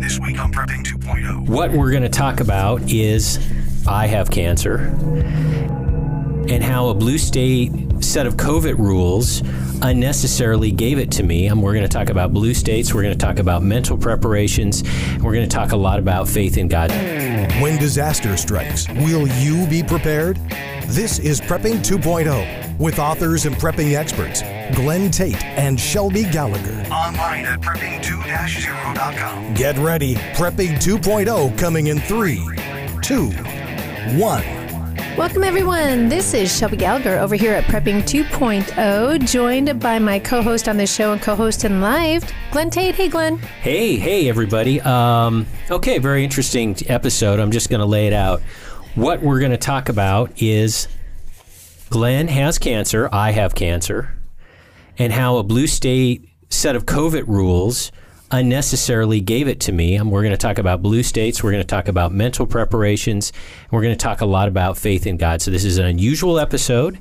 This week on Prepping 2.0. What we're going to talk about is I have cancer and how a blue state set of COVID rules unnecessarily gave it to me. And we're going to talk about blue states, we're going to talk about mental preparations, we're going to talk a lot about faith in God. When disaster strikes, will you be prepared? This is Prepping 2.0 with authors and prepping experts Glen Tate and Shelby Gallagher. Online at prepping2-0.com. Get ready. Prepping 2.0 coming in 3, 2, 1. Welcome, everyone. This is Shelby Gallagher over here at Prepping 2.0, joined by my co host on the show and co host in live, Glen Tate. Hey, Glen. Hey, hey, everybody. Um, okay, very interesting episode. I'm just going to lay it out. What we're going to talk about is Glen has cancer, I have cancer, and how a blue state set of COVID rules unnecessarily gave it to me. And we're going to talk about blue states, we're going to talk about mental preparations, and we're going to talk a lot about faith in God. So this is an unusual episode,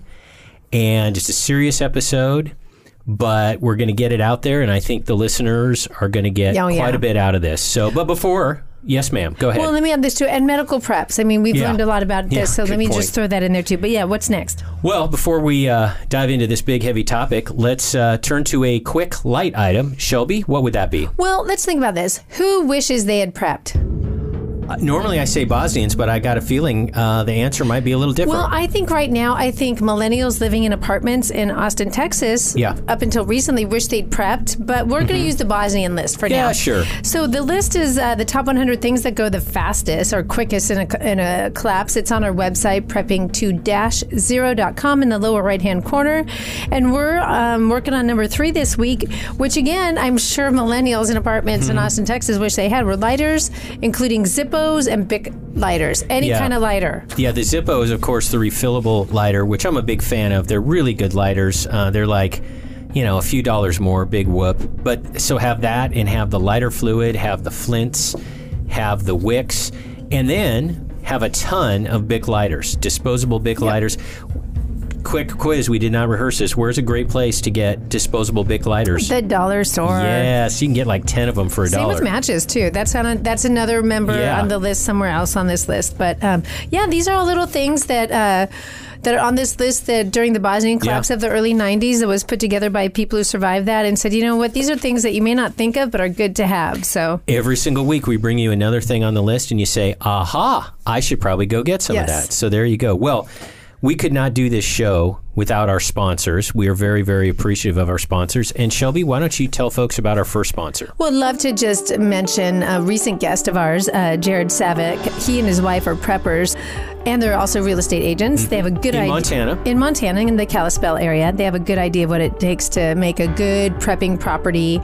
and it's a serious episode. But we're going to get it out there, and I think the listeners are going to get Oh, quite yeah. a bit out of this. So, but before, yes, ma'am, go ahead. Well, let me add this too. And medical preps. I mean, we've Yeah. learned a lot about this, Yeah, so let me point. just throw that in there too. But yeah, what's next? Well, before we uh, dive into this big, heavy topic, let's uh, turn to a quick, light item. Shelby, what would that be? Well, let's think about this. Who wishes they had prepped? Uh, normally I say Bosnians, but I got a feeling uh, the answer might be a little different. Well, I think right now, I think millennials living in apartments in Austin, Texas, Yeah. Mm-hmm. up until recently, wish they'd prepped. But we're going to use the Bosnian list for now. Yeah, sure. So the list is uh, the top 100 things that go the fastest or quickest in a, in a collapse. It's on our website, prepping2-0.com in the lower right-hand corner. And we're um, working on number three this week, which again, I'm sure millennials in apartments Mm-hmm. in Austin, Texas wish they had, were lighters, including Zippos and Bic lighters. Any Yeah. kind of lighter. yeah, the Zippo is, of course, the refillable lighter, which I'm a big fan of. They're really good lighters. Uh, they're like, you know, a few dollars more, big whoop. But so have that and have the lighter fluid, have the flints, have the wicks, and then have a ton of Bic lighters, disposable Bic lighters. Quick quiz, we did not rehearse this. Where's a great place to get disposable Bic lighters? The dollar store. Yes, you can get like 10 of them for a Same dollar. with matches too. That's on a, that's another member Yeah. on the list somewhere else on this list. But um, yeah, these are all little things that. Uh, that are on this list that during the Bosnian collapse Yeah. of the early 90s that was put together by people who survived that and said, you know what, these are things that you may not think of but are good to have. So Every single week, we bring you another thing on the list, and you say, aha, I should probably go get some of that. So there you go. Well, we could not do this show without our sponsors. We are very, very appreciative of our sponsors. And Shelby, why don't you tell folks about our first sponsor? Would love to just mention a recent guest of ours, uh, Jared Savik. He and his wife are preppers, and they're also real estate agents. They have a good In idea In Montana. In Montana, in the Kalispell area, they have a good idea of what it takes to make a good prepping property.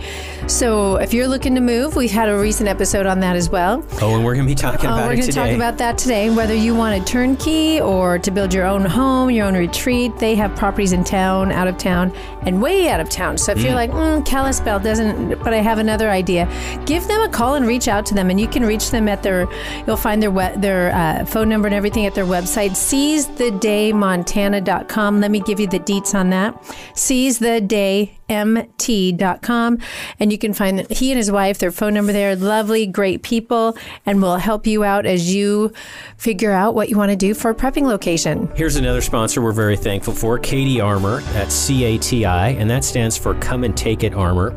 So, if you're looking to move, we've had a recent episode on that as well. Oh, and we're going to be talking Uh, about we're going to talk about that today. Whether you want a turnkey or to build your own home, your own retreat, they have properties in town, out of town, and way out of town. So if you're like, mm, Kalispell doesn't, but I have another idea, give them a call and reach out to them. And you can reach them at their, you'll find their their uh, phone number and everything at their website, seizetheDayMontana.com. Let me give you the deets on that. SeizeTheDayMT.com. And you can find that he and his wife, their phone number there, lovely, great people, and will help you out as you figure out what you want to do for a prepping location. Here's another sponsor we're very thankful for, CATI Armor. That's C A T I, and that stands for Come and Take It Armor.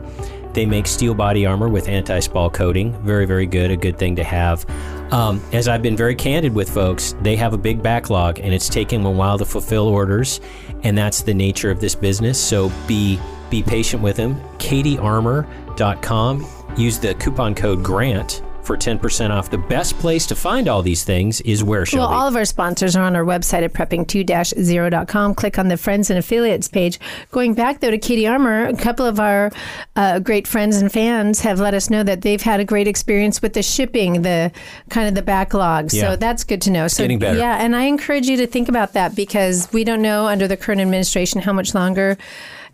They make steel body armor with anti spall coating. Very, very good. A good thing to have. Um, as I've been very candid with folks, they have a big backlog and it's taking them a while to fulfill orders. And that's the nature of this business. So be be patient with them. CATIArmor.com. Use the coupon code GRANT for 10% off. The best place to find all these things is where, Shelby? Well, all of our sponsors are on our website at prepping2-0.com. Click on the friends and affiliates page. Going back though to CATI Armour, a couple of our uh, great friends and fans have let us know that they've had a great experience with the shipping, the kind of the backlog. Yeah. So that's good to know. So Getting better. yeah, and I encourage you to think about that because we don't know under the current administration how much longer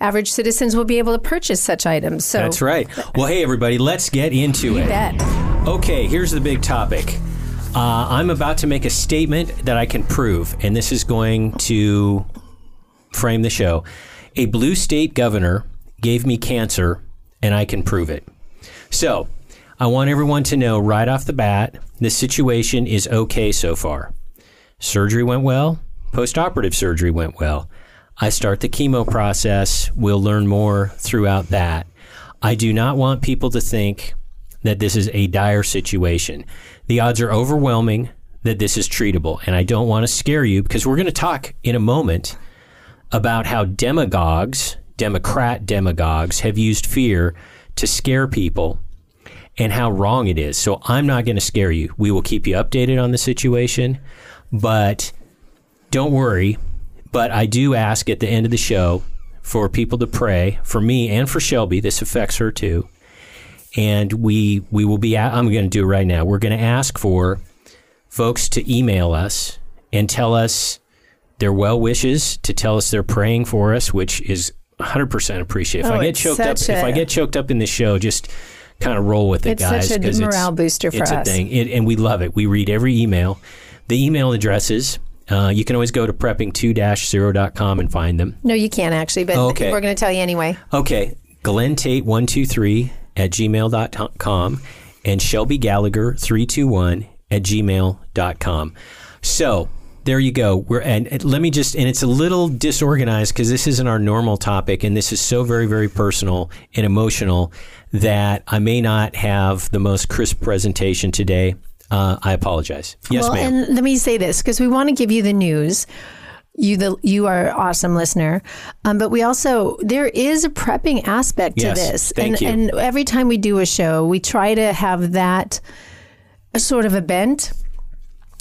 average citizens will be able to purchase such items. So That's right. Well, hey, everybody, let's get into it. bet. Okay, here's the big topic. Uh, I'm about to make a statement that I can prove, and this is going to frame the show. A blue state governor gave me cancer, and I can prove it. So, I want everyone to know right off the bat the situation is okay so far. Surgery went well, post operative surgery went well. I start the chemo process. We'll learn more throughout that. I do not want people to think that this is a dire situation. The odds are overwhelming that this is treatable. And I don't want to scare you because we're going to talk in a moment about how demagogues, Democrat demagogues, have used fear to scare people and how wrong it is. So I'm not going to scare you. We will keep you updated on the situation, but don't worry. But I do ask at the end of the show for people to pray for me and for Shelby. This affects her too. And we we will be. I'm going to do it right now. We're going to ask for folks to email us and tell us their well wishes, to tell us they're praying for us, which is 100% appreciated. If Oh, I get choked up, such if I a- get choked up in the show, just kind of roll with it, It's guys. such a morale it's, booster for it's us. a thing, it, and we love it. We read every email. The email addresses. Uh, you can always go to prepping2-0.com and find them. No, you can't actually, but Oh, okay. we're going to tell you anyway. Okay, Glen Tate 123 at gmail.com and Shelby Gallagher 321 at gmail.com. So there you go. We're and, and let me just and it's a little disorganized because this isn't our normal topic and this is so very very personal and emotional that I may not have the most crisp presentation today. Uh, I apologize. Yes, well, ma'am. and let me say this because we want to give you the news. You the you are awesome listener, um, but we also there is a prepping aspect Yes, to this, thank and you. and every time we do a show, we try to have that sort of a bent,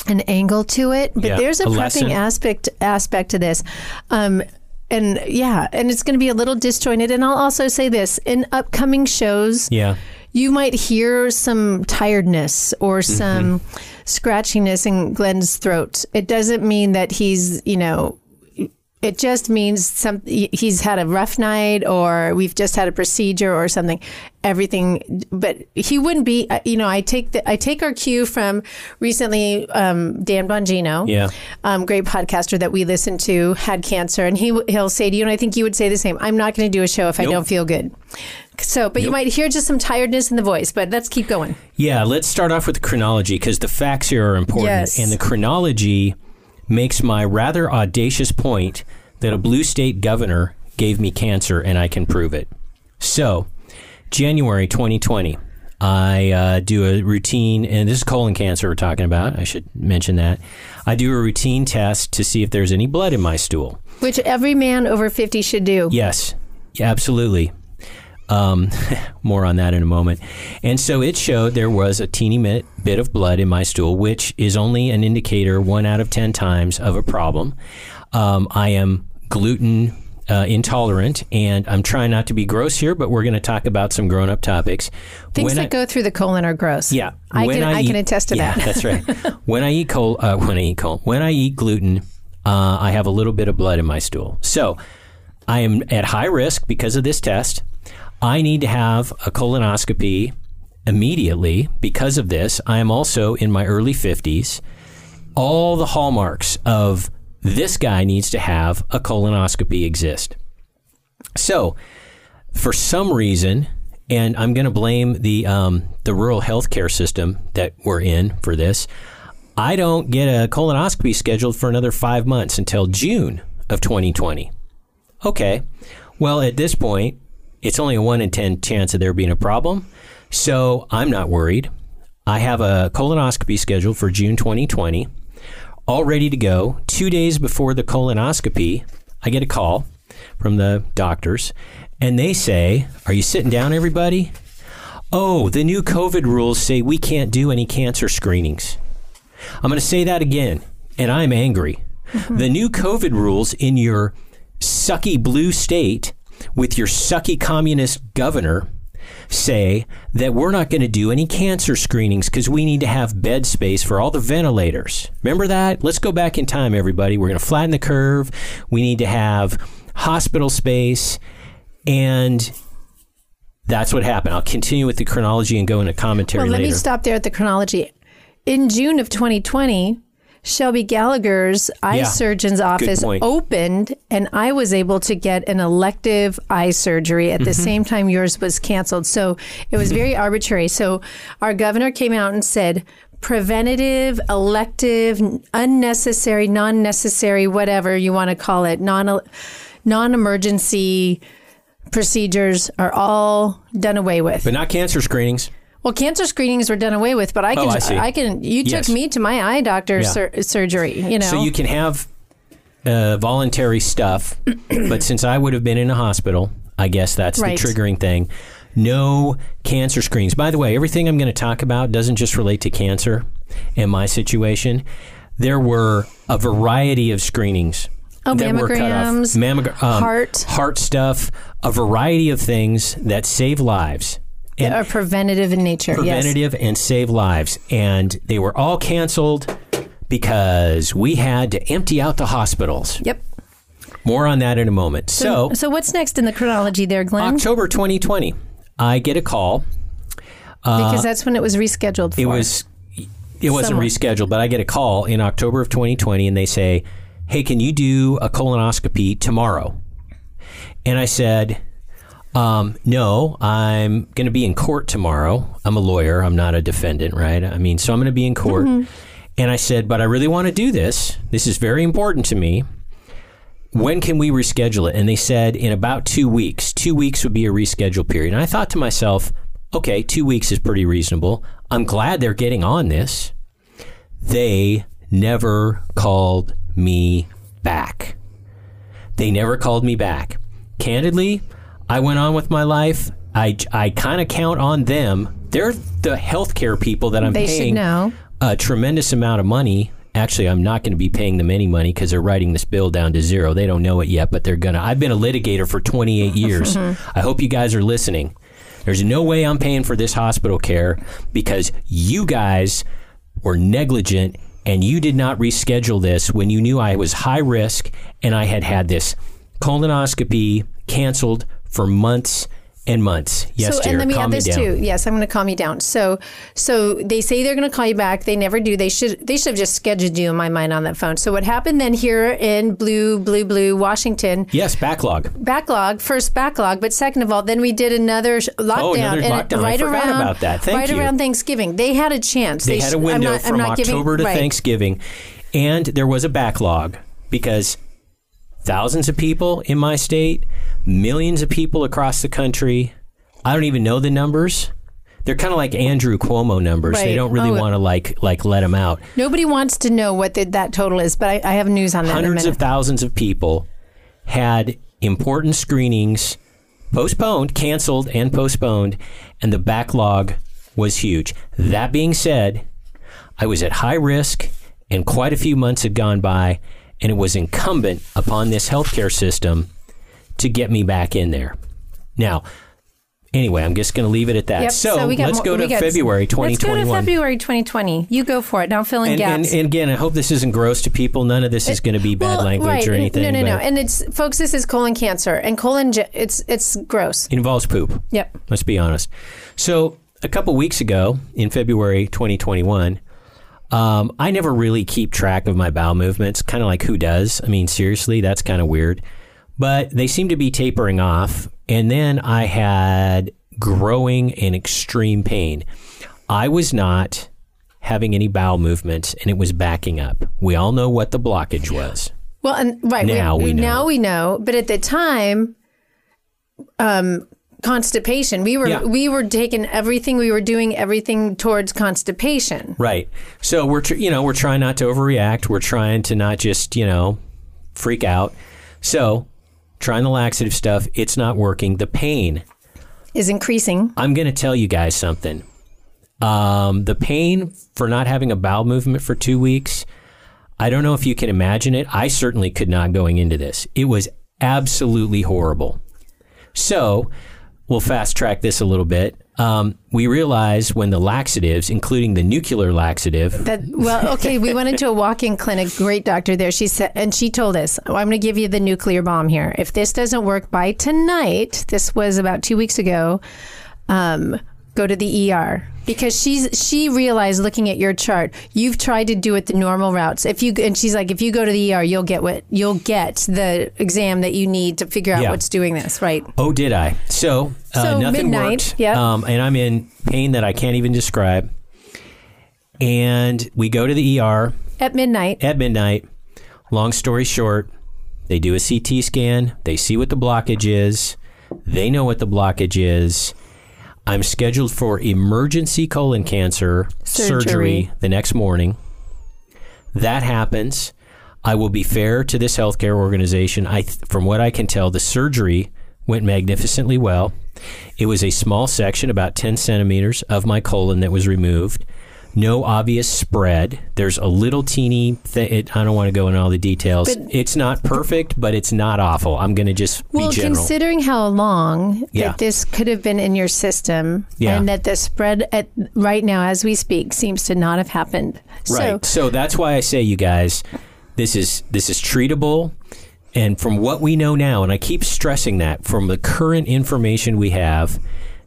an angle to it. But Yeah, there's a, a lesson. prepping aspect aspect to this. Um, and yeah, and it's going to be a little disjointed. And I'll also say this in upcoming shows, yeah. you might hear some tiredness or Mm-hmm. Scratchiness in Glen's throat. It doesn't mean that he's, you know, it just means some he's had a rough night or we've just had a procedure or something. Everything, but he wouldn't be. uh, You know, I take the I take our cue from recently um, Dan Bongino, Yeah. um, great podcaster that we listen to, had cancer, and he he'll say to you, and I think you would say the same. I'm not going to do a show if I don't feel good. So, but you might hear just some tiredness in the voice. But let's keep going. Yeah, let's start off with the chronology because the facts here are important. Yes. And the chronology makes my rather audacious point that a blue state governor gave me cancer and I can prove it. So, January 2020, I uh, do a routine, and this is colon cancer we're talking about. I should mention that. I do a routine test to see if there's any blood in my stool. Which every man over 50 should do. Yes, absolutely. Um, more on that in a moment. And so it showed there was a teeny bit, bit of blood in my stool, which is only an indicator one out of 10 times of a problem. Um, I am gluten uh, intolerant, and I'm trying not to be gross here, but we're going to talk about some grown up topics. Things When that I- go through the colon are gross. yeah, I can I, can eat- attest to yeah, that. that's right. when I eat coal, uh, when I eat coal, when I eat gluten, uh, I have a little bit of blood in my stool. So I am at high risk because of this test. I need to have a colonoscopy immediately because of this. I am also in my early fifties. All the hallmarks of this guy needs to have a colonoscopy exist. So, for some reason, and I'm going to blame the um, the rural healthcare system that we're in for this. I don't get a colonoscopy scheduled for another five months until June of 2020. Okay, well at this point, it's only a one in ten chance of there being a problem, so I'm not worried. I have a colonoscopy scheduled for June 2020, all ready to go. Two days before the colonoscopy, I get a call from the doctors, and they say, Are you sitting down, everybody? Oh, the new COVID rules say we can't do any cancer screenings. I'm going to say that again, and I'm angry. Mm-hmm. The new COVID rules in your sucky blue state with your sucky communist governor say that we're not going to do any cancer screenings because we need to have bed space for all the ventilators. Remember that? Let's go back in time, everybody. We're going to flatten the curve. We need to have hospital space. And that's what happened. I'll continue with the chronology and go into commentary Well, let later. me stop there at the chronology. In June of 2020, Shelby Gallagher's eye Yeah. surgeon's office opened, and I was able to get an elective eye surgery at the Mm-hmm. same time yours was canceled. So it was very arbitrary. So our governor came out and said, preventative, elective, unnecessary, non necessary, whatever you want to call it, non non emergency procedures are all done away with. but not cancer screenings. Well, cancer screenings were done away with, but I can, Oh, I see. can. You Yes. took me to my eye doctor Yeah. sur- surgery. You know, So you can have uh, voluntary stuff, but since I would have been in a hospital, I guess that's Right. the triggering thing. No cancer screenings. By the way, everything I'm going to talk about doesn't just relate to cancer and my situation. There were a variety of screenings. Oh, that were cut off. Mammogra- um, heart. heart stuff, a variety of things that save lives. And are preventative in nature. preventative and save lives. And they were all canceled because we had to empty out the hospitals. Yep. More on that in a moment. So, So what's next in the chronology there, Glen? October 2020, I get a call. Uh, because that's when it was rescheduled for. It was it wasn't rescheduled, but I get a call in October of 2020 and they say, "Hey, can you do a colonoscopy tomorrow?" And I said, um, "No, I'm going to be in court tomorrow. I'm a lawyer. I'm not a defendant, right? I mean, so I'm going to be in court." And I said, "But I really want to do this. This is very important to me." When can we reschedule it? And they said in about two weeks. Two weeks would be a reschedule period. And I thought to myself, okay, two weeks is pretty reasonable. I'm glad they're getting on this. They never called me back. They never called me back. Candidly, I went on with my life. I, I kind of count on them. They're the healthcare people that I'm They should paying know. a tremendous amount of money. Actually, I'm not going to be paying them any money because they're writing this bill down to zero. They don't know it yet, but they're going to. I've been a litigator for 28 years. I hope you guys are listening. There's no way I'm paying for this hospital care because you guys were negligent and you did not reschedule this when you knew I was high risk and I had had this colonoscopy canceled for months and months. Yes, so, dear, and let me calm add this down. too. Yes, I'm going to calm you down. So, so they say they're going to call you back. They never do. They should. They should have just scheduled you in my mind on that phone. So, what happened then here in blue, blue, blue, Washington? Yes, backlog. Backlog. First backlog, but second of all, then we did another lockdown. Oh, another lockdown. I right forgot around about that. Thank right you. around Thanksgiving, they had a chance. They, had sh- a I'm window not- I'm from not giving- October to right. Thanksgiving, and there was a backlog because thousands of people in my state, millions of people across the country. I don't even know the numbers. They're kind of like Andrew Cuomo numbers. They don't really Oh, want to like like let them out. Nobody wants to know what the, that total is, but I, I have news on that Hundreds of thousands of people had important screenings postponed, canceled, and postponed, and the backlog was huge. That being said, I was at high risk, and quite a few months had gone by, and it was incumbent upon this healthcare system to get me back in there. Now, anyway, I'm just going to leave it at that. Yep, so, got let's more- go to got- February Let's go to February 2020. You go for it. Now fill in and, and, gaps. and again, I hope this isn't gross to people. None of this is going to be bad Well, language right. or anything. No, no, no. And it's folks. This is colon cancer, and colon. It's it's gross. It involves poop. Yep. Let's be honest. So, a couple weeks ago in February 2021, um, I never really keep track of my bowel movements. Kind of like who does? I mean, seriously, that's kind of weird. But they seem to be tapering off. And then I had growing and extreme pain. I was not having any bowel movements and it was backing up. We all know what the blockage was. Well, and right Now we know. now we know. But at the time, um, constipation. We were Yeah. we were taking everything. We were doing everything towards constipation. Right. So we're tr- you know we're trying not to overreact. We're trying to not just you know freak out. So trying the laxative stuff, it's not working. The pain. Is increasing. I'm going to tell you guys something. Um, the pain for not having a bowel movement for two weeks. I don't know if you can imagine it. I certainly could not going into this. It was absolutely horrible. So we'll fast track this a little bit. Um, we realized when the laxatives, including the nuclear laxative, That well, okay. We went into a walk-in clinic. Great doctor there. She said, and she told us, oh, "I'm going to give you the nuclear bomb here. If this doesn't work by tonight, this was about two weeks ago. Um, go to the ER because she's she realized looking at your chart you've tried to do it the normal routes if you and she's like if you go to the ER you'll get what you'll get the exam that you need to figure out Yeah. what's doing this right Oh, did I? So, uh, So, nothing midnight, worked. yep. Um, and I'm in pain that I can't even describe. And we go to the ER at midnight at midnight. Long story short, they do a CT scan. They see what the blockage is. They know what the blockage is. I'm scheduled for emergency colon cancer surgery, Surgery. the next morning. That happens. I will be fair to this healthcare organization. I, from what I can tell, the surgery went magnificently well. It was a small section, about 10 centimeters, of my colon that was removed. No obvious spread. There's a little teeny thing. I don't want to go into all the details. But- it's not perfect, but it's not awful. I'm going to just well be general. considering how long Yeah. that this could have been in your system Yeah. and that the spread at right now as we speak seems to not have happened so Right. So that's why I say, you guys, this is this is treatable, and from what we know now, and I keep stressing that from the current information we have,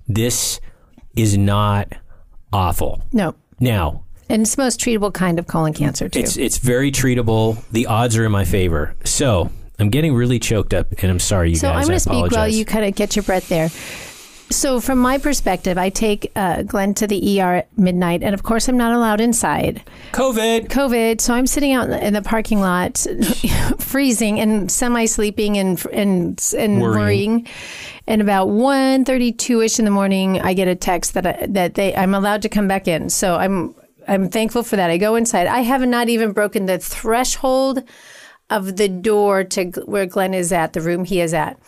this is not awful. no Now, and it's the most treatable kind of colon cancer too it's it's very treatable. The odds are in my favor. So I'm getting really choked up, and I'm sorry, you So guys. I'm going to speak while you kind of get your breath there. So from my perspective, I take uh, Glen to the ER at midnight, and of course, I'm not allowed inside. COVID. COVID, so I'm sitting out in the, parking lot, freezing and semi-sleeping and and and Worrying. worrying. And about 1.32 ish in the morning, I get a text that I, that they I'm allowed to come back in. So I'm I'm thankful for that. I go inside. I have not even broken the threshold of the door to where Glen is at, the room he is at.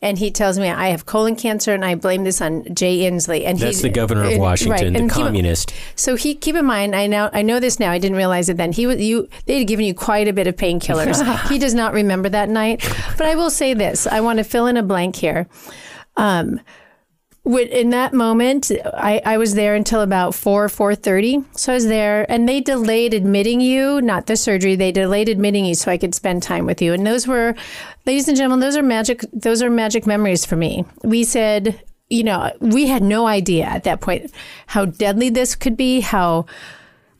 And he tells me I have colon cancer and I blame this on Jay Inslee. And That's he's the governor of Washington, right. the And keep- communist. so he keep in mind, I know I know this now. I didn't realize it then. He was you. They had given you quite a bit of painkillers. he does not remember that night. But I will say this: I want to fill in a blank here. Um, in that moment, I, I was there until about four four thirty. So I was there, and they delayed admitting you, not the surgery. They delayed admitting you so I could spend time with you. And those were, ladies and gentlemen, those are magic. Those are magic memories for me. We said you know, we had no idea at that point how deadly this could be. How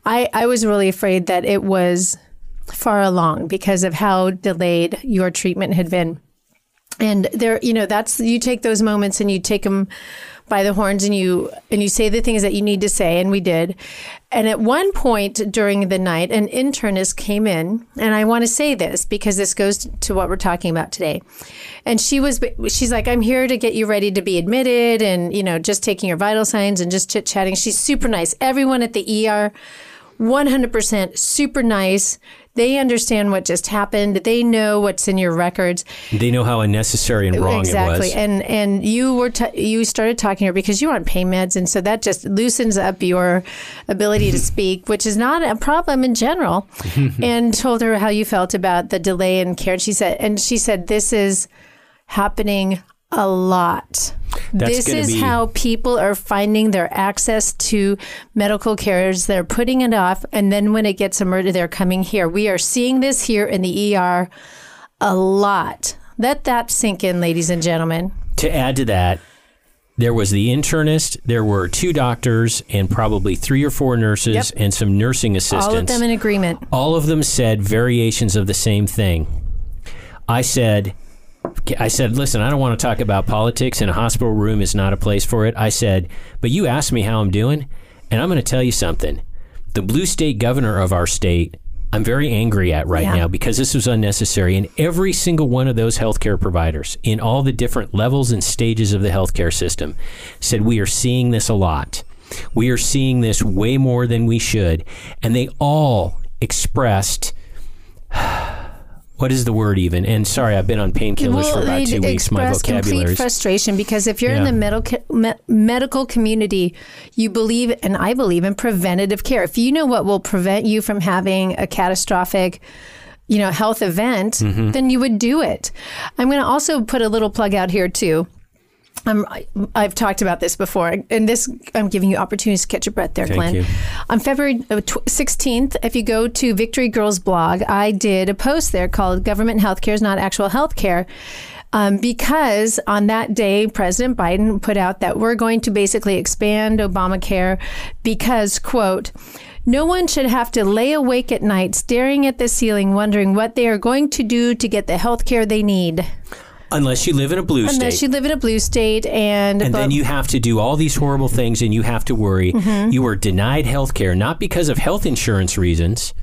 I, I was really afraid that it was far along because of how delayed your treatment had been. And there, you know, that's you take those moments and you take them by the horns and you and you say the things that you need to say, and we did. And at one point during the night, an internist came in, and I want to say this because this goes to what we're talking about today. And she was, she's like, I'm here to get you ready to be admitted, and you know, just taking your vital signs and just chit chatting. She's super nice. Everyone at the ER, 100% super nice. They understand what just happened. They know what's in your records. They know how unnecessary and wrong exactly. it was. And and you were t- you started talking to her because you're on pain meds, and so that just loosens up your ability to speak, which is not a problem in general. and told her how you felt about the delay in care. And she said, and she said, this is happening a lot. That's this is be- how people are finding their access to medical cares. They're putting it off, and then when it gets emerged, they're coming here. We are seeing this here in the ER a lot. Let that sink in, ladies and gentlemen. to add to that, there was the internist, there were two doctors, and probably three or four nurses Yep. and some nursing assistants. All of them in agreement. All of them said variations of the same thing. I said, I said, listen, I don't want to talk about politics, and a hospital room is not a place for it. I said, but you asked me how I'm doing, and I'm going to tell you something. The blue state governor of our state, I'm very angry at right Yeah. now because this was unnecessary. And every single one of those healthcare providers in all the different levels and stages of the healthcare system said, we are seeing this a lot. We are seeing this way more than we should. And they all expressed what is the word even? And sorry, I've been on painkillers for about two weeks. My express complete vocabulary. frustration because if you're in the medical me- medical community, you believe, and I believe in preventative care. If you know what will prevent you from having a catastrophic, you know, health event, Mm-hmm. then you would do it. I'm going to also put a little plug out here too. I'm, I- I've talked about this before, and this I'm giving you opportunities to catch your breath there, Thank Glen. you. On February uh, 16th, if you go to Victory Girls blog, I did a post there called "Government Healthcare is Not Actual Healthcare." um, because on that day, President Biden put out that we're going to basically expand Obamacare because, quote, no one should have to lay awake at night staring at the ceiling wondering what they are going to do to get the health care they need. Unless you live in a blue Unless state. Unless you live in a blue state and, and then you have to do all these horrible things and you have to worry. Mm-hmm. You are denied health care, not because of health insurance reasons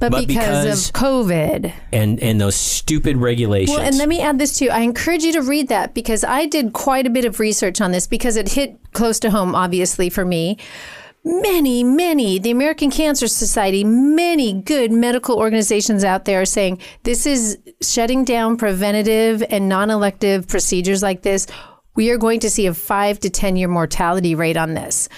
but, but because, because- of COVID. and, and those stupid regulations. Well, and let me add this too. I encourage you to read that because I did quite a bit of research on this because it hit close to home, obviously, for me. Many, many, the American Cancer Society, many good medical organizations out there are saying this is shutting down preventative and non elective procedures like this. We are going to see a five to 10 year mortality rate on this.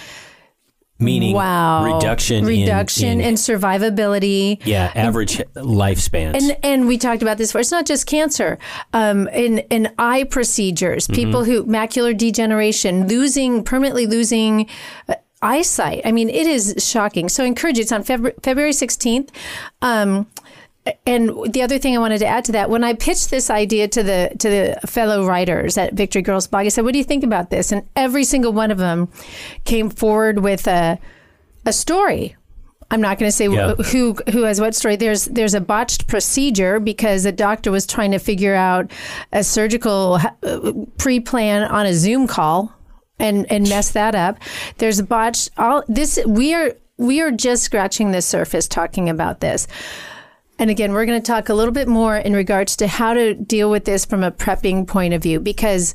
meaning Wow. reduction, in- reduction in, in survivability. yeah average lifespan. And and we talked about this before. It's not just cancer. Um, in in eye procedures, Mm-hmm. people who macular degeneration, losing permanently losing. Eyesight. I mean, it is shocking. So I encourage you. It's on February, February 16th. Um, and the other thing I wanted to add to that, when I pitched this idea to the to the fellow writers at Victory Girls Blog, I said, "What do you think about this?" And every single one of them came forward with a a story. I'm not going to say Yeah. who who has what story. There's there's a botched procedure because a doctor was trying to figure out a surgical uh, pre-plan on a Zoom call and and mess that up. There's a botched all this we are we are just scratching the surface talking about this. And again, we're going to talk a little bit more in regards to how to deal with this from a prepping point of view because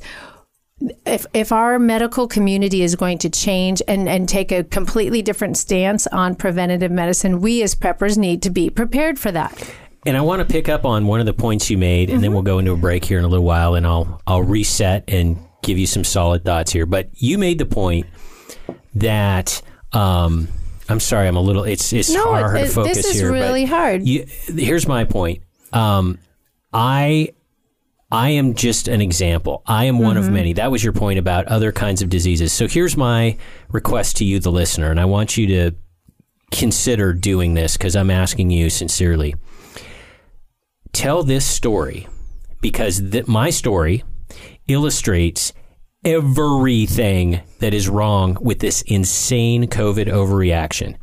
if if our medical community is going to change and, and take a completely different stance on preventative medicine, we as preppers need to be prepared for that. And I want to pick up on one of the points you made, and then Mm-hmm. we'll go into a break here in a little while, and I'll I'll reset and give you some solid thoughts here. But you made the point that um, I'm sorry, I'm a little. It's it's No, hard it- to focus this is here. but really hard. You, here's my point. Um, I I am just an example. I am one Mm-hmm. of many. That was your point about other kinds of diseases. So here's my request to you, the listener, and I want you to consider doing this because I'm asking you sincerely. Tell this story because th- my story illustrates everything that is wrong with this insane COVID overreaction.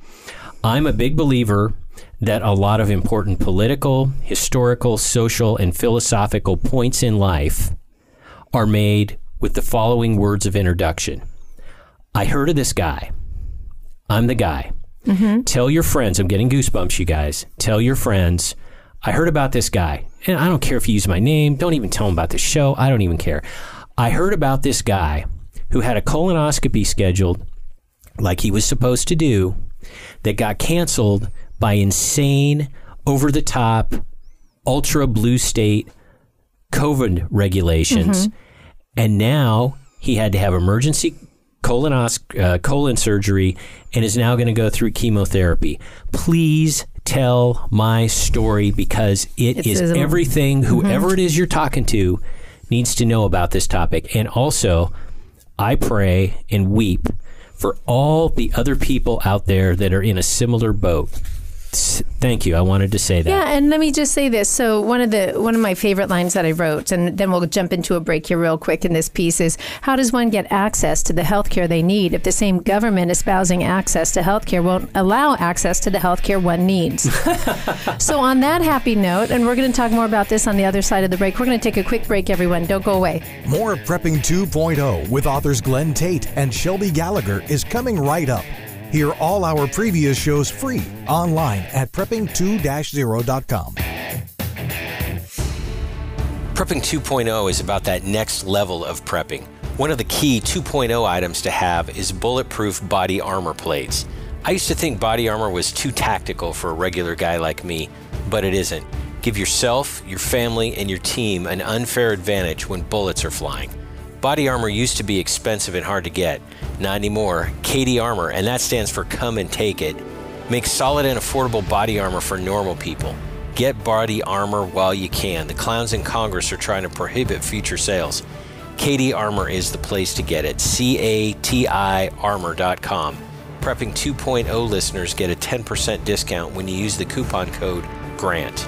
I'm a big believer that a lot of important political, historical, social, and philosophical points in life are made with the following words of introduction I heard of this guy. I'm the guy. Mm-hmm. Tell your friends, I'm getting goosebumps, you guys. Tell your friends, I heard about this guy. And I don't care if you use my name, don't even tell them about the show. I don't even care. I heard about this guy who had a colonoscopy scheduled like he was supposed to do that got canceled by insane, over the top, ultra blue state COVID regulations. And now he had to have emergency colonos- uh, colon surgery and is now going to go through chemotherapy. Please tell my story because it It's is everything whoever it is you're talking to needs to know about this topic. And also, I pray and weep for all the other people out there that are in a similar boat. S- Thank you. I wanted to say that. Yeah, and let me just say this. So one of the one of my favorite lines that I wrote, and then we'll jump into a break here real quick in this piece is how does one get access to the health care they need if the same government espousing access to health care won't allow access to the health care one needs? so on that happy note, and we're going to talk more about this on the other side of the break. We're going to take a quick break, everyone. Don't go away. More Prepping 2.0 with authors Glen Tate and Shelby Gallagher is coming right up. Hear all our previous shows free online at prepping2-0.com. Prepping 2.0 is about that next level of prepping. One of the key 2.0 items to have is bulletproof body armor plates. I used to think body armor was too tactical for a regular guy like me, but it isn't. Give yourself, your family, and your team an unfair advantage when bullets are flying. Body armor used to be expensive and hard to get. Not anymore. CATI Armor, and that stands for Come and Take It, makes solid and affordable body armor for normal people. Get body armor while you can. The clowns in Congress are trying to prohibit future sales. CATI Armor is the place to get it. C A T I armor.com. Prepping 2.0 listeners get a 10% discount when you use the coupon code GRANT.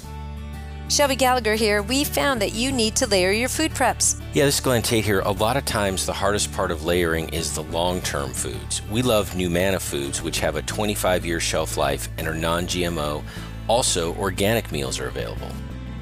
Shelby Gallagher here. We found that you need to layer your food preps. Yeah, this is Glen Tate here. A lot of times, the hardest part of layering is the long term foods. We love Numanna foods, which have a 25 year shelf life and are non GMO. Also, organic meals are available.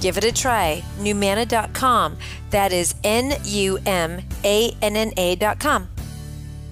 Give it a try. Numanna.com. That is N U M A N N A.com.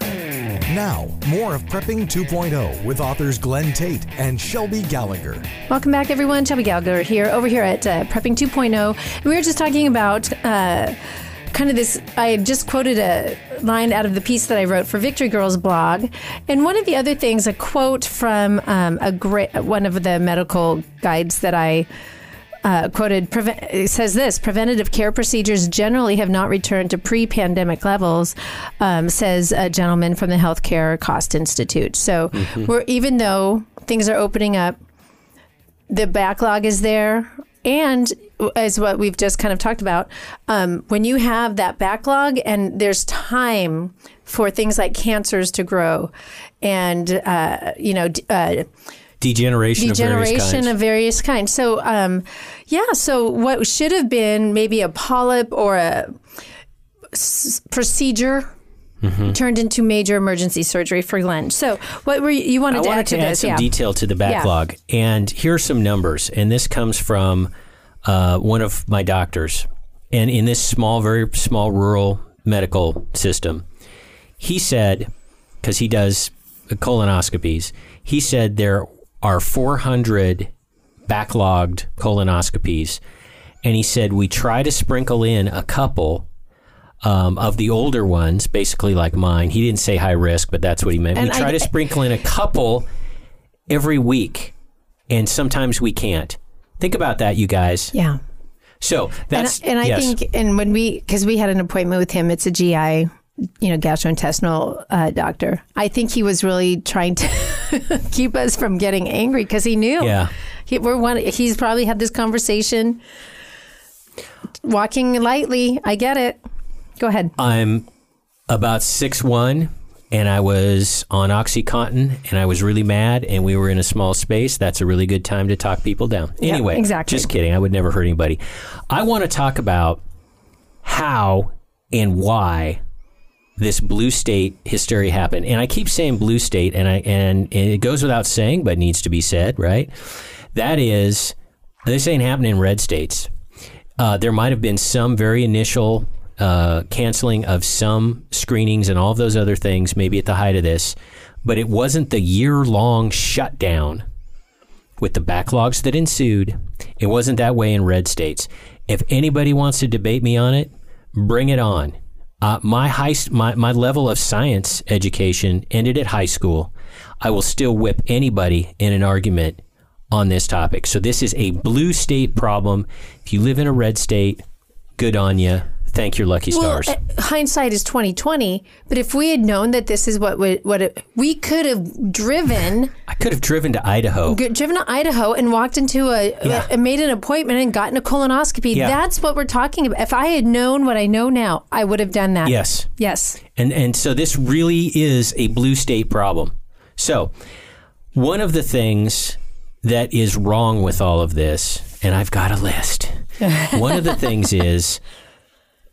Now, more of Prepping 2.0 with authors Glen Tate and Shelby Gallagher. Welcome back, everyone. Shelby Gallagher here, over here at uh, Prepping 2.0. And we were just talking about uh, kind of this. I just quoted a line out of the piece that I wrote for Victory Girls blog. And one of the other things, a quote from um, a great one of the medical guides that I uh, quoted preve- says this preventative care procedures generally have not returned to pre pandemic levels, um, says a gentleman from the Healthcare Cost Institute. So, we're, even though things are opening up, the backlog is there. And as what we've just kind of talked about, um, when you have that backlog and there's time for things like cancers to grow and, uh, you know, uh, Degeneration, of various kinds. of various kinds. So, um, yeah, so what should have been maybe a polyp or a s- procedure Mm-hmm. turned into major emergency surgery for Glen. So, what were you, you wanted I to wanted add to to add this? some yeah. detail to the backlog, and here are some numbers. And this comes from uh, one of my doctors, and in this small, very small rural medical system, he said, because he does colonoscopies, he said there are 400 backlogged colonoscopies, and he said we try to sprinkle in a couple. Um, of the older ones, basically like mine, he didn't say high risk, but that's what he meant. And we try I- to sprinkle in a couple every week, and sometimes we can't. Think about that, you guys. Yeah. So that's and, I- and I yes. think, and when we, because we had an appointment with him, it's a GI, you know, gastrointestinal uh, doctor. I think he was really trying to keep us from getting angry because he knew. Yeah. He, we're one. He's probably had this conversation. Walking lightly, I get it. Go ahead. I'm about six one, and I was on OxyContin, and I was really mad, and we were in a small space. That's a really good time to talk people down. Anyway, exactly. Just kidding. I would never hurt anybody. I want to talk about how and why this blue state hysteria happened. And I keep saying blue state, and I and, and it goes without saying, but needs to be said, right? That is, this ain't happening in red states. Uh, there might have been some very initial uh, canceling of some screenings and all of those other things, maybe at the height of this, but it wasn't the year long shutdown with the backlogs that ensued. It wasn't that way in red states. If anybody wants to debate me on it, bring it on. Uh, my high, my, my level of science education ended at high school. I will still whip anybody in an argument on this topic. So this is a blue state problem. If you live in a red state, good on you. Thank your lucky Well, stars. uh, hindsight is twenty twenty. But if we had known that this is what would, what it, we could have driven, I could have driven to Idaho. g- driven to Idaho and walked into a, Yeah. a made an appointment and gotten a colonoscopy. Yeah. That's what we're talking about. If I had known what I know now, I would have done that. Yes. Yes. And and so this really is a blue state problem. So one of the things that is wrong with all of this, and I've got a list. one of the things is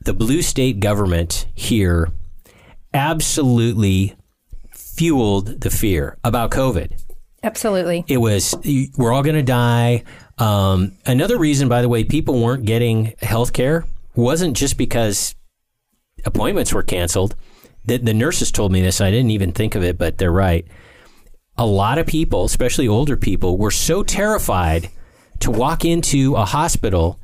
the blue state government here absolutely fueled the fear about COVID. Absolutely. It was we're all going to die. Um, another reason, by the way, people weren't getting health care wasn't just because appointments were canceled. The, the nurses told me this. I didn't even think of it, but they're right. A lot of people, especially older people, were so terrified to walk into a hospital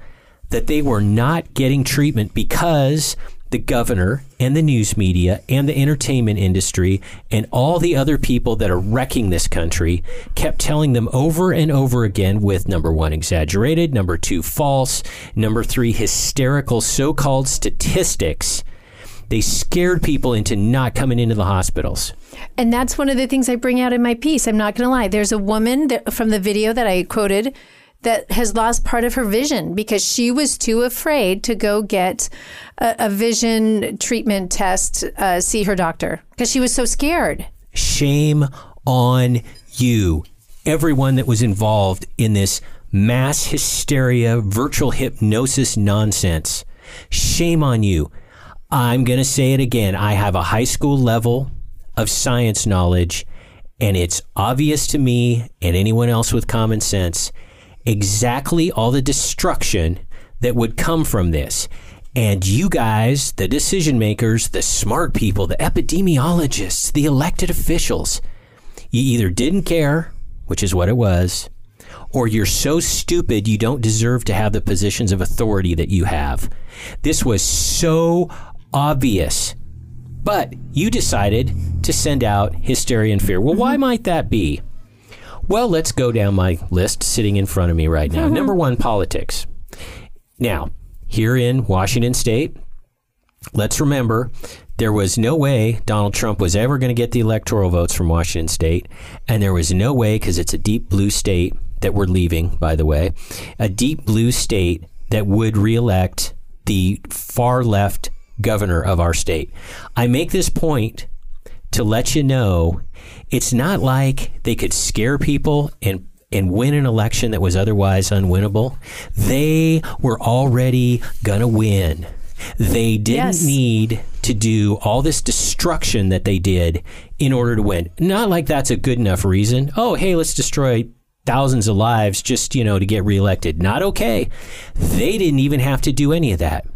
that they were not getting treatment because the governor and the news media and the entertainment industry and all the other people that are wrecking this country kept telling them over and over again with number one, exaggerated, number two, false, number three, hysterical so called statistics. They scared people into not coming into the hospitals. And that's one of the things I bring out in my piece. I'm not going to lie. There's a woman that, from the video that I quoted that has lost part of her vision because she was too afraid to go get a, a vision treatment test, uh, see her doctor because she was so scared. Shame on you. Everyone that was involved in this mass hysteria, virtual hypnosis nonsense. Shame on you. I'm going to say it again. I have a high school level of science knowledge, and it's obvious to me and anyone else with common sense exactly all the destruction that would come from this. And you guys, the decision makers, the smart people, the epidemiologists, the elected officials, you either didn't care, which is what it was, or you're so stupid you don't deserve to have the positions of authority that you have. This was so obvious. But you decided to send out hysteria and fear. Well, why mm-hmm. might that be? Well, let's go down my list sitting in front of me right now. Mm-hmm. Number one, politics. Now, here in Washington state, let's remember there was no way Donald Trump was ever going to get the electoral votes from Washington state. And there was no way, because it's a deep blue state that we're leaving, by the way, a deep blue state that would reelect the far left governor of our state. I make this point to let you know it's not like they could scare people and and win an election that was otherwise unwinnable. They were already going to win. They didn't Yes. need to do all this destruction that they did in order to win. Not like that's a good enough reason. Oh, hey, let's destroy thousands of lives just, you know, to get reelected. Not okay. They didn't even have to do any of that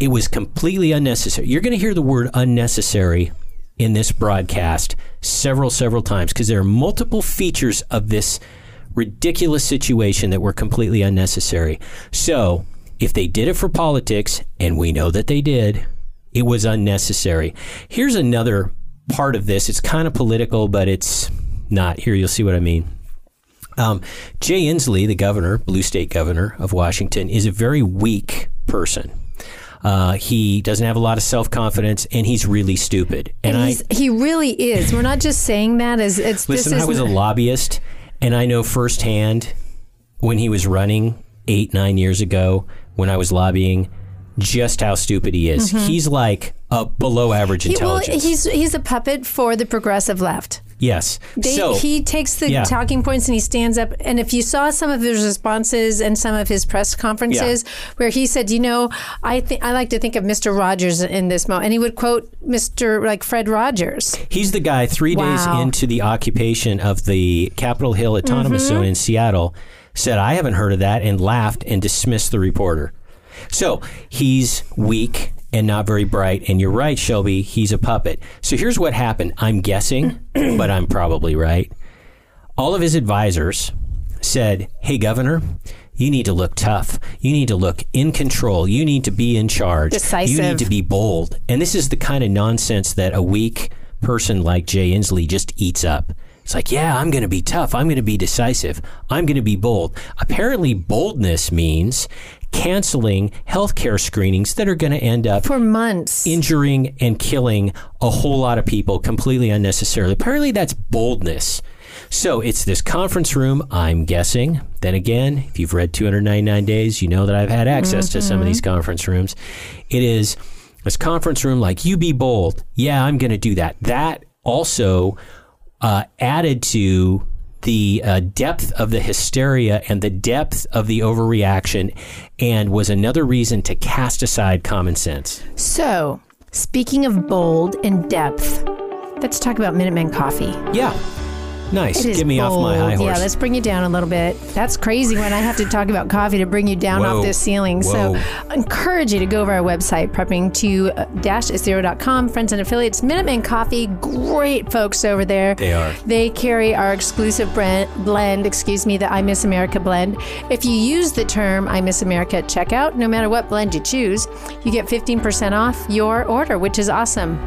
it was completely unnecessary. You're going to hear the word unnecessary in this broadcast several, several times because there are multiple features of this ridiculous situation that were completely unnecessary. So, if they did it for politics, and we know that they did, it was unnecessary. Here's another part of this. It's kind of political, but it's not. Here, you'll see what I mean. Um, Jay Inslee, the governor, blue state governor of Washington, is a very weak person. Uh, he doesn't have a lot of self confidence, and he's really stupid. And, And I he really is. We're not just saying that as it's listen. I was a lobbyist, and I know firsthand when he was running eight, nine years ago when I was lobbying, just how stupid he is. He's like a below average Mm-hmm. He, well, intelligence. he's he's a puppet for the progressive left. Yes. They, so he takes the yeah. talking points and he stands up. And if you saw some of his responses and some of his press conferences, where he said, "You know, I think I like to think of Mr. Rogers in this moment," and he would quote Mr. like Fred Rogers. He's the guy three days into the occupation of the Capitol Hill Autonomous Mm-hmm. Zone in Seattle said, I haven't heard of that, and laughed and dismissed the reporter. So he's weak and not very bright. And you're right, Shelby, he's a puppet. So here's what happened. I'm guessing, but I'm probably right. All of his advisors said, Hey, Governor, you need to look tough. You need to look in control. You need to be in charge. Decisive. You need to be bold. And this is the kind of nonsense that a weak person like Jay Inslee just eats up. It's like, yeah, I'm going to be tough. I'm going to be decisive. I'm going to be bold. Apparently, boldness means canceling healthcare screenings that are going to end up For months. injuring and killing a whole lot of people completely unnecessarily. Apparently, that's boldness. So it's this conference room, I'm guessing. Then again, if you've read 299 Days, you know that I've had access to some of these conference rooms. It is this conference room like, you be bold. Yeah, I'm going to do that. That also uh, added to the uh, depth of the hysteria and the depth of the overreaction and was another reason to cast aside common sense. so, speaking of bold and depth, let's talk about Minutemen Coffee. Yeah. Nice. Get me off my bold. high horse. Yeah, let's bring you down a little bit. That's crazy when I have to talk about coffee to bring you down Whoa. off this ceiling. So I encourage you to go over our website, prepping to uh, dash zero.com. Friends and affiliates, Minutemen Coffee, great folks over there. They are. They carry our exclusive brand, blend, excuse me, the I Miss America blend. If you use the term I Miss America at checkout, no matter what blend you choose, you get 15% off your order, which is awesome.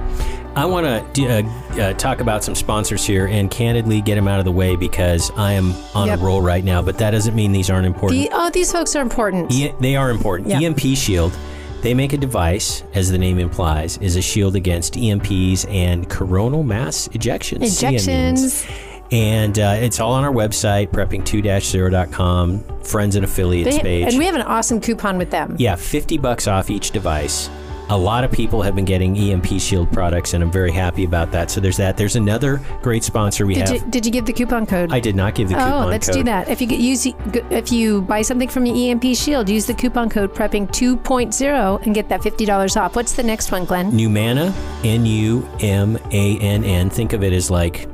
I want to uh, uh, talk about some sponsors here and candidly get them out of the way because I am on Yep. a roll right now, but that doesn't mean these aren't important. The, oh, these folks are important. E- they are important. Yeah. EMP Shield. They make a device, as the name implies, is a shield against EMPs and coronal mass ejections. Ejections. CMEs. And uh, it's all on our website, prepping2-0.com, friends and affiliates They- page. and we have an awesome coupon with them. Yeah, 50 bucks off each device. A lot of people have been getting EMP Shield products, and I'm very happy about that. So there's that. There's another great sponsor we Did have. you, did you give the coupon code? I did not give the coupon code. Oh, let's code. do that. If you get, use if you buy something from your EMP Shield, use the coupon code prepping 2.0 and get that $50 off. What's the next one, Glen? Numanna, N U M A N N. Think of it as like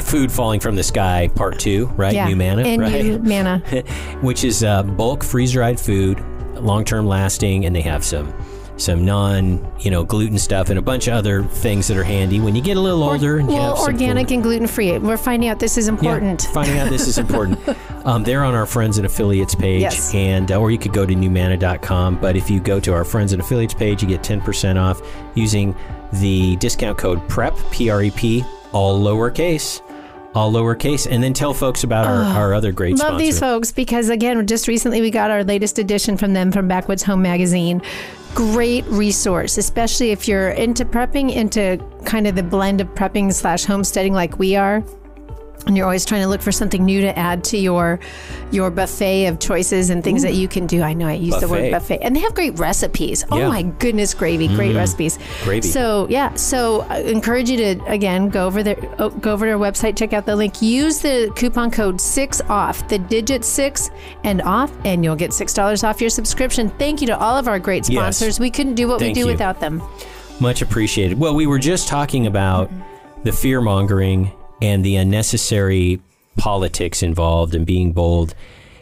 food falling from the sky, part two, right? yeah. Numanna, and right? you mana. Which is uh, bulk freeze dried food, long term lasting, and they have some some non you know gluten stuff and a bunch of other things that are handy when you get a little older and well, organic and gluten free. We're finding out this is important. Yeah, finding out this is important. um, they're on our friends and affiliates page, Yes. and uh, or you could go to numanna.com. But if you go to our friends and affiliates page, you get ten percent off using the discount code PREP P R E P all lowercase, all lowercase, and then tell folks about our, our other great Love sponsor. these folks because again, just recently we got our latest edition from them from Backwoods Home Magazine. Great resource, especially if you're into prepping, into kind of the blend of prepping slash homesteading like we are. And you're always trying to look for something new to add to your your buffet of choices and things that you can do. I know I used the word buffet, and they have great recipes. Oh Yeah. my goodness, gravy! Great mm. recipes. Gravy. So yeah, so I encourage you to again go over their oh, go over to our website, check out the link, use the coupon code six off, the digit six and off, and you'll get six dollars off your subscription. Thank you to all of our great Yes. sponsors. We couldn't do what Thank we do you. without them. Much appreciated. Well, we were just talking about the fear mongering and the unnecessary politics involved and being bold.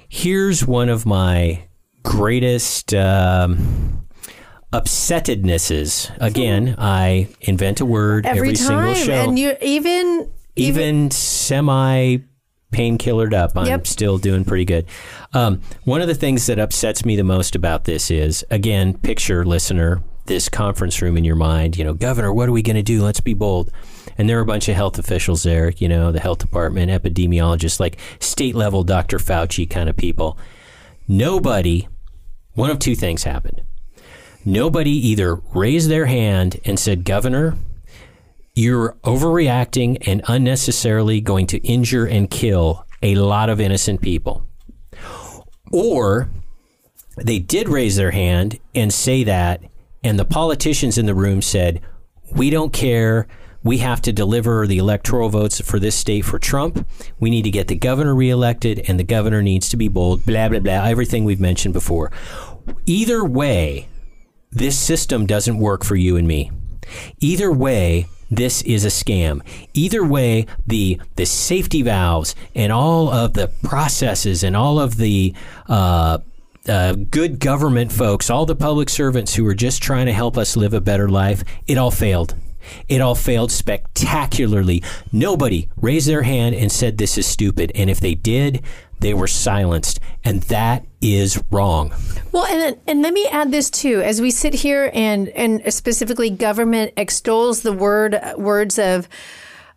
Here's one of my greatest um, upsettednesses. Again, I invent a word every, Every, single time, show. and you even even semi painkillered up, I'm Yep. still doing pretty good. Um, one of the things that upsets me the most about this is, again, picture listener, this conference room in your mind. You know, Governor, what are we going to do? Let's be bold. And there are a bunch of health officials there. You know, the health department, epidemiologists, like state level Dr. Fauci kind of people. Nobody. One of two things happened. Nobody either raised their hand and said, Governor, you're overreacting and unnecessarily going to injure and kill a lot of innocent people. Or they did raise their hand and say that, and the politicians in the room said, We don't care. We have to deliver the electoral votes for this state for Trump. We need to get the governor reelected, and the governor needs to be bold, blah, blah, blah, everything we've mentioned before. Either way, this system doesn't work for you and me. Either way, this is a scam. Either way, the the safety valves and all of the processes and all of the uh, uh, good government folks, all the public servants who were just trying to help us live a better life, it all failed. It all failed spectacularly. Nobody raised their hand and said this is stupid. And if they did, they were silenced. And that is wrong. Well, and and let me add this too. As we sit here and and specifically government extols the word words of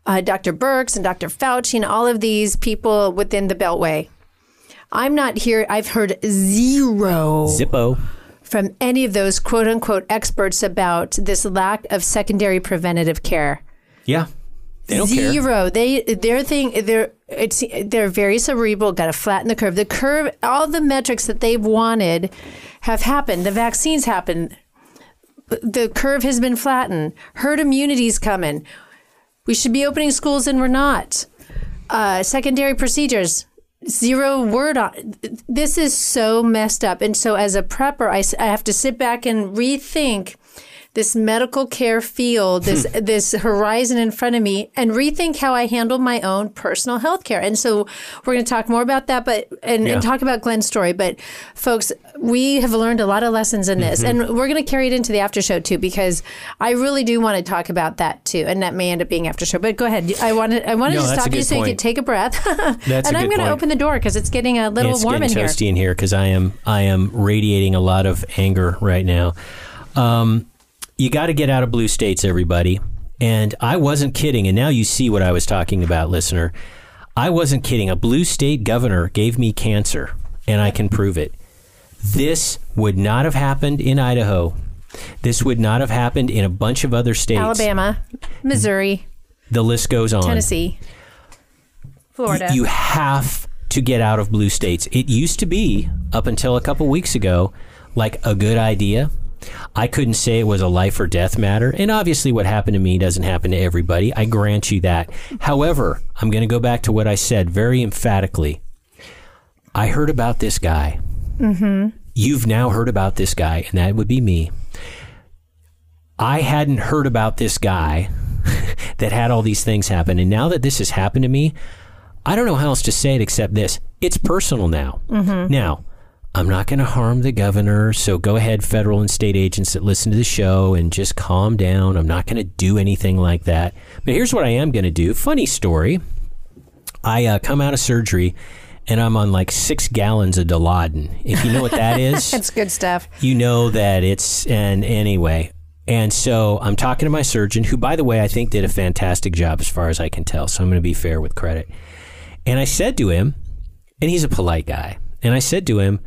uh, Dr. Birx and Dr. Fauci and all of these people within the Beltway. I'm not here. I've heard zero Zippo. from any of those quote unquote experts about this lack of secondary preventative care. Yeah. They don't care. Zero. They their thing. They're it's they're very cerebral. Got to flatten the curve. The curve. All the metrics that they've wanted have happened. The vaccines happened. The curve has been flattened. Herd immunity's coming. We should be opening schools and we're not. Uh, secondary procedures. Zero word on. This is so messed up. And so as a prepper, I, I have to sit back and rethink this medical care field, this this horizon in front of me, and rethink how I handle my own personal health care. And so we're going to talk more about that, but and, Yeah. and talk about Glen's story. But folks, we have learned a lot of lessons in this, and we're going to carry it into the after show too, because I really do want to talk about that too, and that may end up being after show. But go ahead. I wanted I wanted No, to stop you so you could take a breath, That's and a I'm going to open the door because it's getting a little it's warm getting in here. toasty in here because I am I am radiating a lot of anger right now. Um, you got to get out of blue states, everybody. And I wasn't kidding. And now you see what I was talking about, listener. I wasn't kidding. A blue state governor gave me cancer, and I can prove it. This would not have happened in Idaho. This would not have happened in a bunch of other states. Alabama, Missouri, The list goes on. Tennessee, Florida. You have to get out of blue states. It used to be, up until a couple weeks ago, like a good idea. I couldn't say it was a life or death matter. And obviously, what happened to me doesn't happen to everybody. I grant you that. However, I'm going to go back to what I said very emphatically. I heard about this guy. Mm-hmm. You've now heard about this guy, and that would be me. I hadn't heard about this guy that had all these things happen. And now that this has happened to me, I don't know how else to say it except this. It's personal now. Now, I'm not going to harm the governor, so go ahead, federal and state agents that listen to the show, and just calm down. I'm not going to do anything like that. But here's what I am going to do. Funny story. I uh, come out of surgery, and I'm on like six gallons of Dilaudid. If you know what that is, That's good stuff. you know that it's and anyway and so i'm talking to my surgeon who by the way i think did a fantastic job as far as i can tell so i'm going to be fair with credit and i said to him and he's a polite guy and i said to him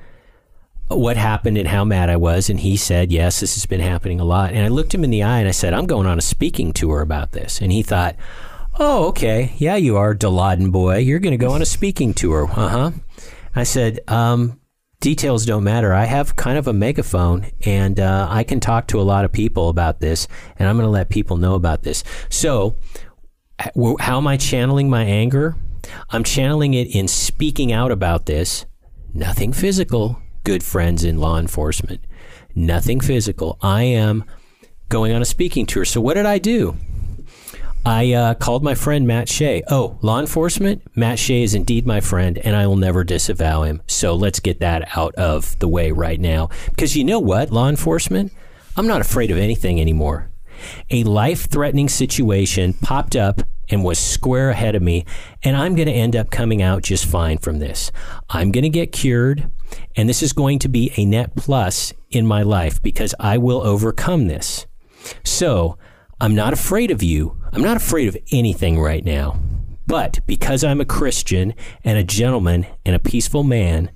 what happened and how mad i was and he said yes this has been happening a lot and i looked him in the eye and i said i'm going on a speaking tour about this and he thought oh okay yeah you are Dilaudid boy you're going to go on a speaking tour uh-huh i said um details don't matter. I have kind of a megaphone, and uh, I can talk to a lot of people about this, and I'm going to let people know about this. So, how am I channeling my anger? I'm channeling it in speaking out about this. Nothing physical, good friends in law enforcement. Nothing physical. I am going on a speaking tour. So, what did I do? I uh, called my friend Matt Shea. Oh, law enforcement? Matt Shea is indeed my friend, and I will never disavow him. So let's get that out of the way right now. Because you know what, law enforcement? I'm not afraid of anything anymore. A life threatening situation popped up and was square ahead of me, and I'm going to end up coming out just fine from this. I'm going to get cured, and this is going to be a net plus in my life because I will overcome this. So, I'm not afraid of you. I'm not afraid of anything right now. But because I'm a Christian and a gentleman and a peaceful man,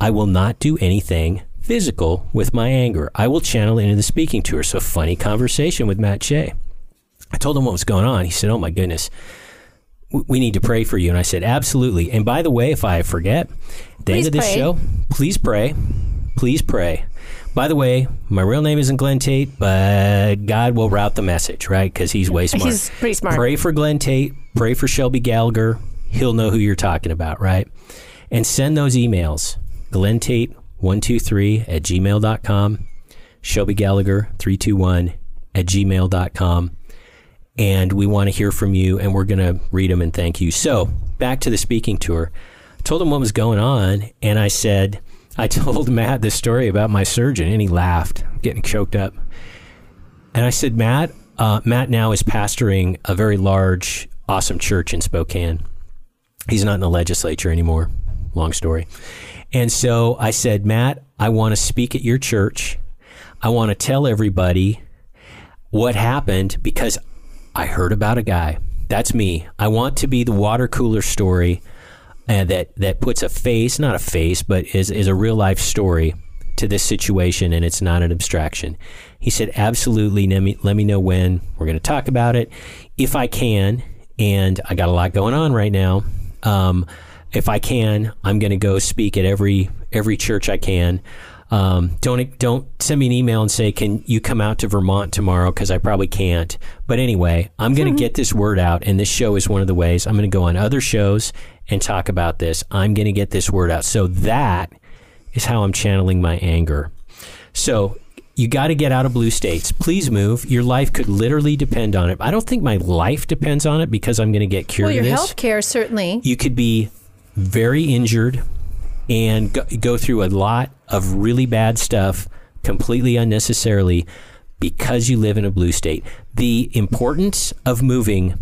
I will not do anything physical with my anger. I will channel into the speaking tour. So, funny conversation with Matt Shea. I told him what was going on. He said, Oh my goodness, we need to pray for you. And I said, Absolutely. And by the way, if I forget, at the Please end of this pray. show, please pray. Please pray. By the way, my real name isn't Glen Tate, but God will route the message, right? Because he's way smart. He's pretty smart. Pray for Glen Tate. Pray for Shelby Gallagher. He'll know who you're talking about, right? And send those emails. Glen Tate 123 at gmail.com. Shelby Gallagher 321 at gmail.com. And we want to hear from you, and we're going to read them and thank you. So, back to the speaking tour. I told him what was going on, and I said, I told Matt this story about my surgeon, and he laughed, getting choked up. And I said, Matt, uh, Matt now is pastoring a very large, awesome church in Spokane. He's not in the legislature anymore. Long story. And so I said, Matt, I want to speak at your church. I want to tell everybody what happened because I heard about a guy. That's me. I want to be the water cooler story uh, that that puts a face, not a face, but is is a real life story to this situation, and it's not an abstraction. He said, "Absolutely. Let me let me know when we're going to talk about it, if I can." And I got a lot going on right now. Um, if I can, I'm going to go speak at every every church I can. Um, don't don't send me an email and say, "Can you come out to Vermont tomorrow?" Because I probably can't. But anyway, I'm going to get this word out, and this show is one of the ways. I'm going to go on other shows and talk about this. I'm going to get this word out. So that is how I'm channeling my anger. So you got to get out of blue states. Please move. Your life could literally depend on it. I don't think my life depends on it because I'm going to get cured Well, your health care certainly. you could be very injured and go, go through a lot of really bad stuff completely unnecessarily because you live in a blue state. The importance of moving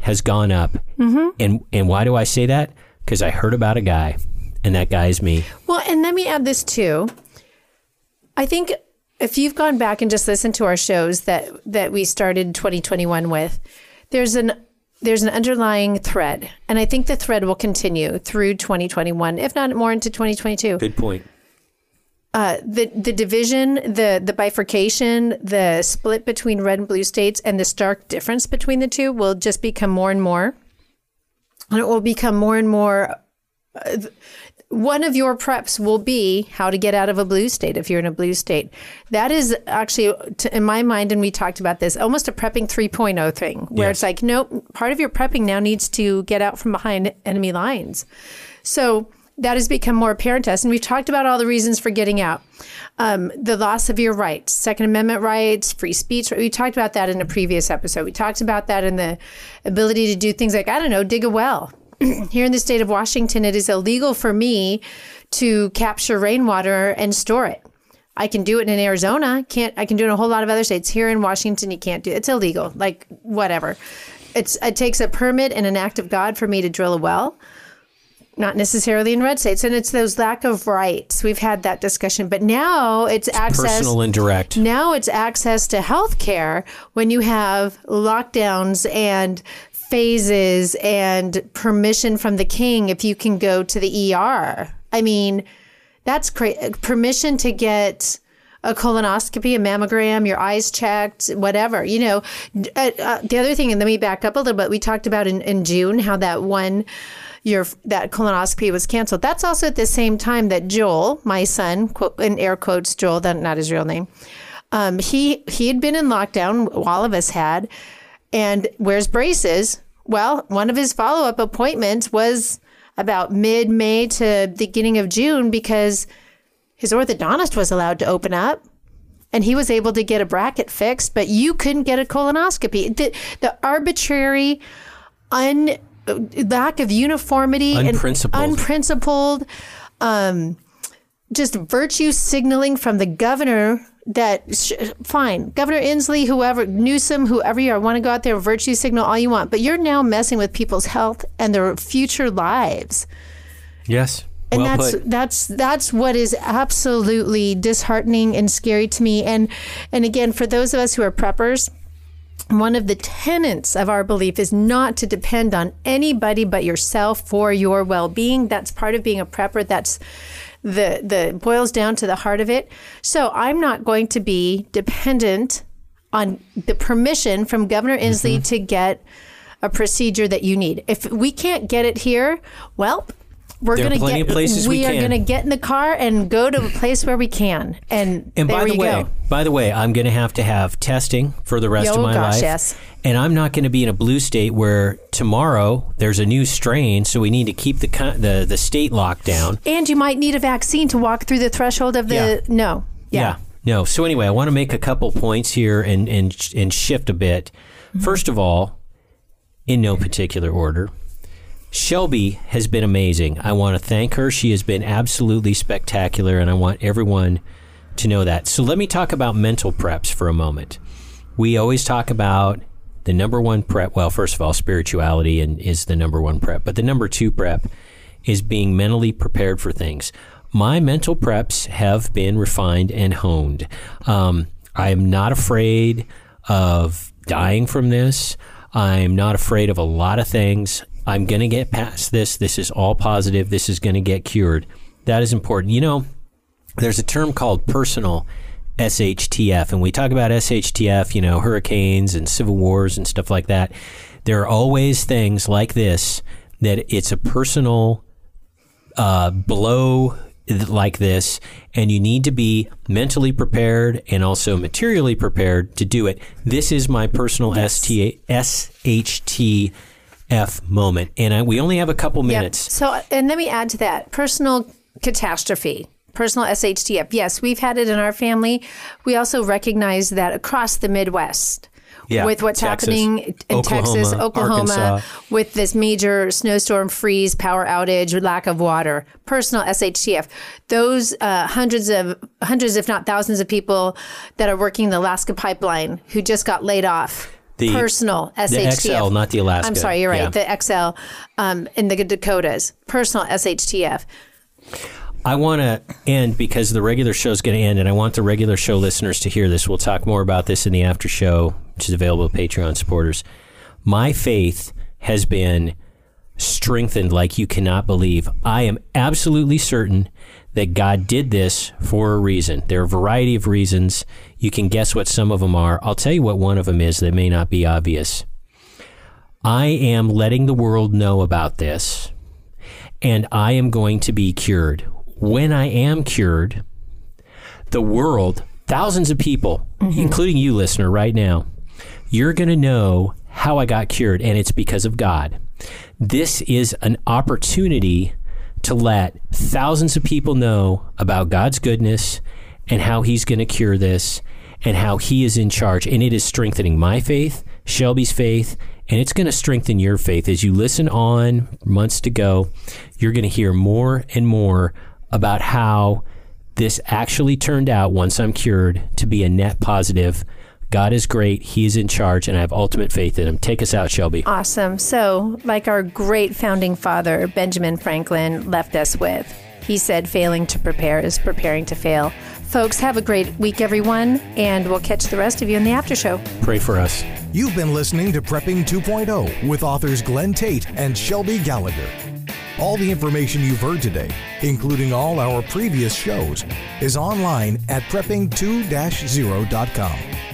has gone up. Mm-hmm. And and why do I say that? Because I heard about a guy, and that guy is me. Well, and let me add this too. I think if you've gone back and just listened to our shows that that we started 2021 with, there's an there's an underlying thread, and I think the thread will continue through 2021, if not more into 2022. Good point. Uh, the the division, the the bifurcation, the split between red and blue states, and the stark difference between the two will just become more and more, and it will become more and more. Uh, one of your preps will be how to get out of a blue state if you're in a blue state. That is actually, in my mind, and we talked about this, almost a prepping 3.0 thing, where Yes. it's like, nope, part of your prepping now needs to get out from behind enemy lines. So that has become more apparent to us. And we've talked about all the reasons for getting out. Um, the loss of your rights, Second Amendment rights, free speech. We talked about that in a previous episode. We talked about that in the ability to do things like, I don't know, dig a well. Here in the state of Washington, it is illegal for me to capture rainwater and store it. I can do it in Arizona. Can't I can do it in a whole lot of other states. Here in Washington, you can't do it. It's illegal. Like whatever. It's it takes a permit and an act of God for me to drill a well. Not necessarily in red states, and it's those lack of rights. We've had that discussion, but now it's, access. Personal and direct. Now it's access to health care when you have lockdowns and phases and permission from the king if you can go to the ER. I mean, that's crazy. Permission to get a colonoscopy, a mammogram, your eyes checked, whatever. You know, uh, uh, the other thing, and let me back up a little bit. We talked about in, in June how that one your that colonoscopy was canceled. That's also at the same time that Joel, my son, quote, in air quotes, Joel, that not his real name. Um, he he had been in lockdown. All of us had, and wears braces. Well, one of his follow up appointments was about mid May to the beginning of June because his orthodontist was allowed to open up and he was able to get a bracket fixed, but you couldn't get a colonoscopy. The, the arbitrary, un lack of uniformity, Unprincipled. and unprincipled, um, just virtue signaling from the governor. That sh- fine, Governor Inslee, whoever Newsom, whoever you are, want to go out there and virtue signal all you want, but you're now messing with people's health and their future lives. Yes. and well that's put. that's that's what is absolutely disheartening and scary to me. And and again for those of us who are preppers one of the tenets of our belief is not to depend on anybody but yourself for your well-being. That's part of being a prepper. That's the the boils down to the heart of it. So i'm not going to be dependent on the permission from governor inslee mm-hmm. to get a procedure that you need. If we can't get it here well we're There gonna plenty get of places we we, are gonna get in the car and go to a place where we can. And, And there by the way, go. by the way, I'm going to have to have testing for the rest Yo, of my gosh, life. yes. And I'm not going to be in a blue state where tomorrow there's a new strain, so we need to keep the the the state locked down. And you might need a vaccine to walk through the threshold of the Yeah. no. Yeah. No. So anyway, I want to make a couple points here and and and shift a bit. Mm-hmm. First of all, in no particular order, Shelby has been amazing. I want to thank her. She has been absolutely spectacular, and I want everyone to know that. So let me talk about mental preps for a moment. We always talk about the number one prep. Well, first of all, spirituality and is the number one prep, but the number two prep is being mentally prepared for things. My mental preps have been refined and honed. Um, I am not afraid of dying from this. I'm not afraid of a lot of things. I'm going to get past this. This is all positive. This is going to get cured. That is important. You know, there's a term called personal SHTF, and we talk about SHTF, you know, hurricanes and civil wars and stuff like that. There are always things like this that it's a personal uh, blow like this, and you need to be mentally prepared and also materially prepared to do it. This is my personal ST, SHTF moment, and I, we only have a couple Yep. minutes. So, and let me add to that personal catastrophe, personal SHTF. Yes, we've had it in our family. We also recognize that across the Midwest. Yeah, with what's Texas, happening in Oklahoma, Texas, Oklahoma, Arkansas. with this major snowstorm freeze, power outage, lack of water, personal SHTF. Those uh, hundreds of hundreds, if not thousands, of people that are working the Alaska pipeline who just got laid off. The- personal the SHTF. XL, not the Alaska. I'm sorry, you're right. Yeah. The XL um, in the Dakotas. Personal SHTF. I want to end because the regular show is going to end, and I want the regular show listeners to hear this. We'll talk more about this in the after show, which is available to Patreon supporters. My faith has been strengthened like you cannot believe. I am absolutely certain that God did this for a reason. There are a variety of reasons. You can guess what some of them are. I'll tell you what one of them is that may not be obvious. I am letting the world know about this, and I am going to be cured. When I am cured, the world, thousands of people, mm-hmm. including you, listener, right now, you're going to know how I got cured, and it's because of God. This is an opportunity to let thousands of people know about God's goodness and how He's going to cure this and how He is in charge. And it is strengthening my faith, Shelby's faith, and it's going to strengthen your faith. As you listen on months to go, you're going to hear more and more about how this actually turned out once I'm cured to be a net positive. God is great. He is in charge, and I have ultimate faith in Him. Take us out, Shelby. Awesome. So, like our great founding father, Benjamin Franklin, left us with, he said, failing to prepare is preparing to fail. Folks, have a great week, everyone, and we'll catch the rest of you in the after show. Pray for us. You've been listening to Prepping 2.0 with authors Glen Tate and Shelby Gallagher. All the information you've heard today, including all our previous shows, is online at prepping2-0.com.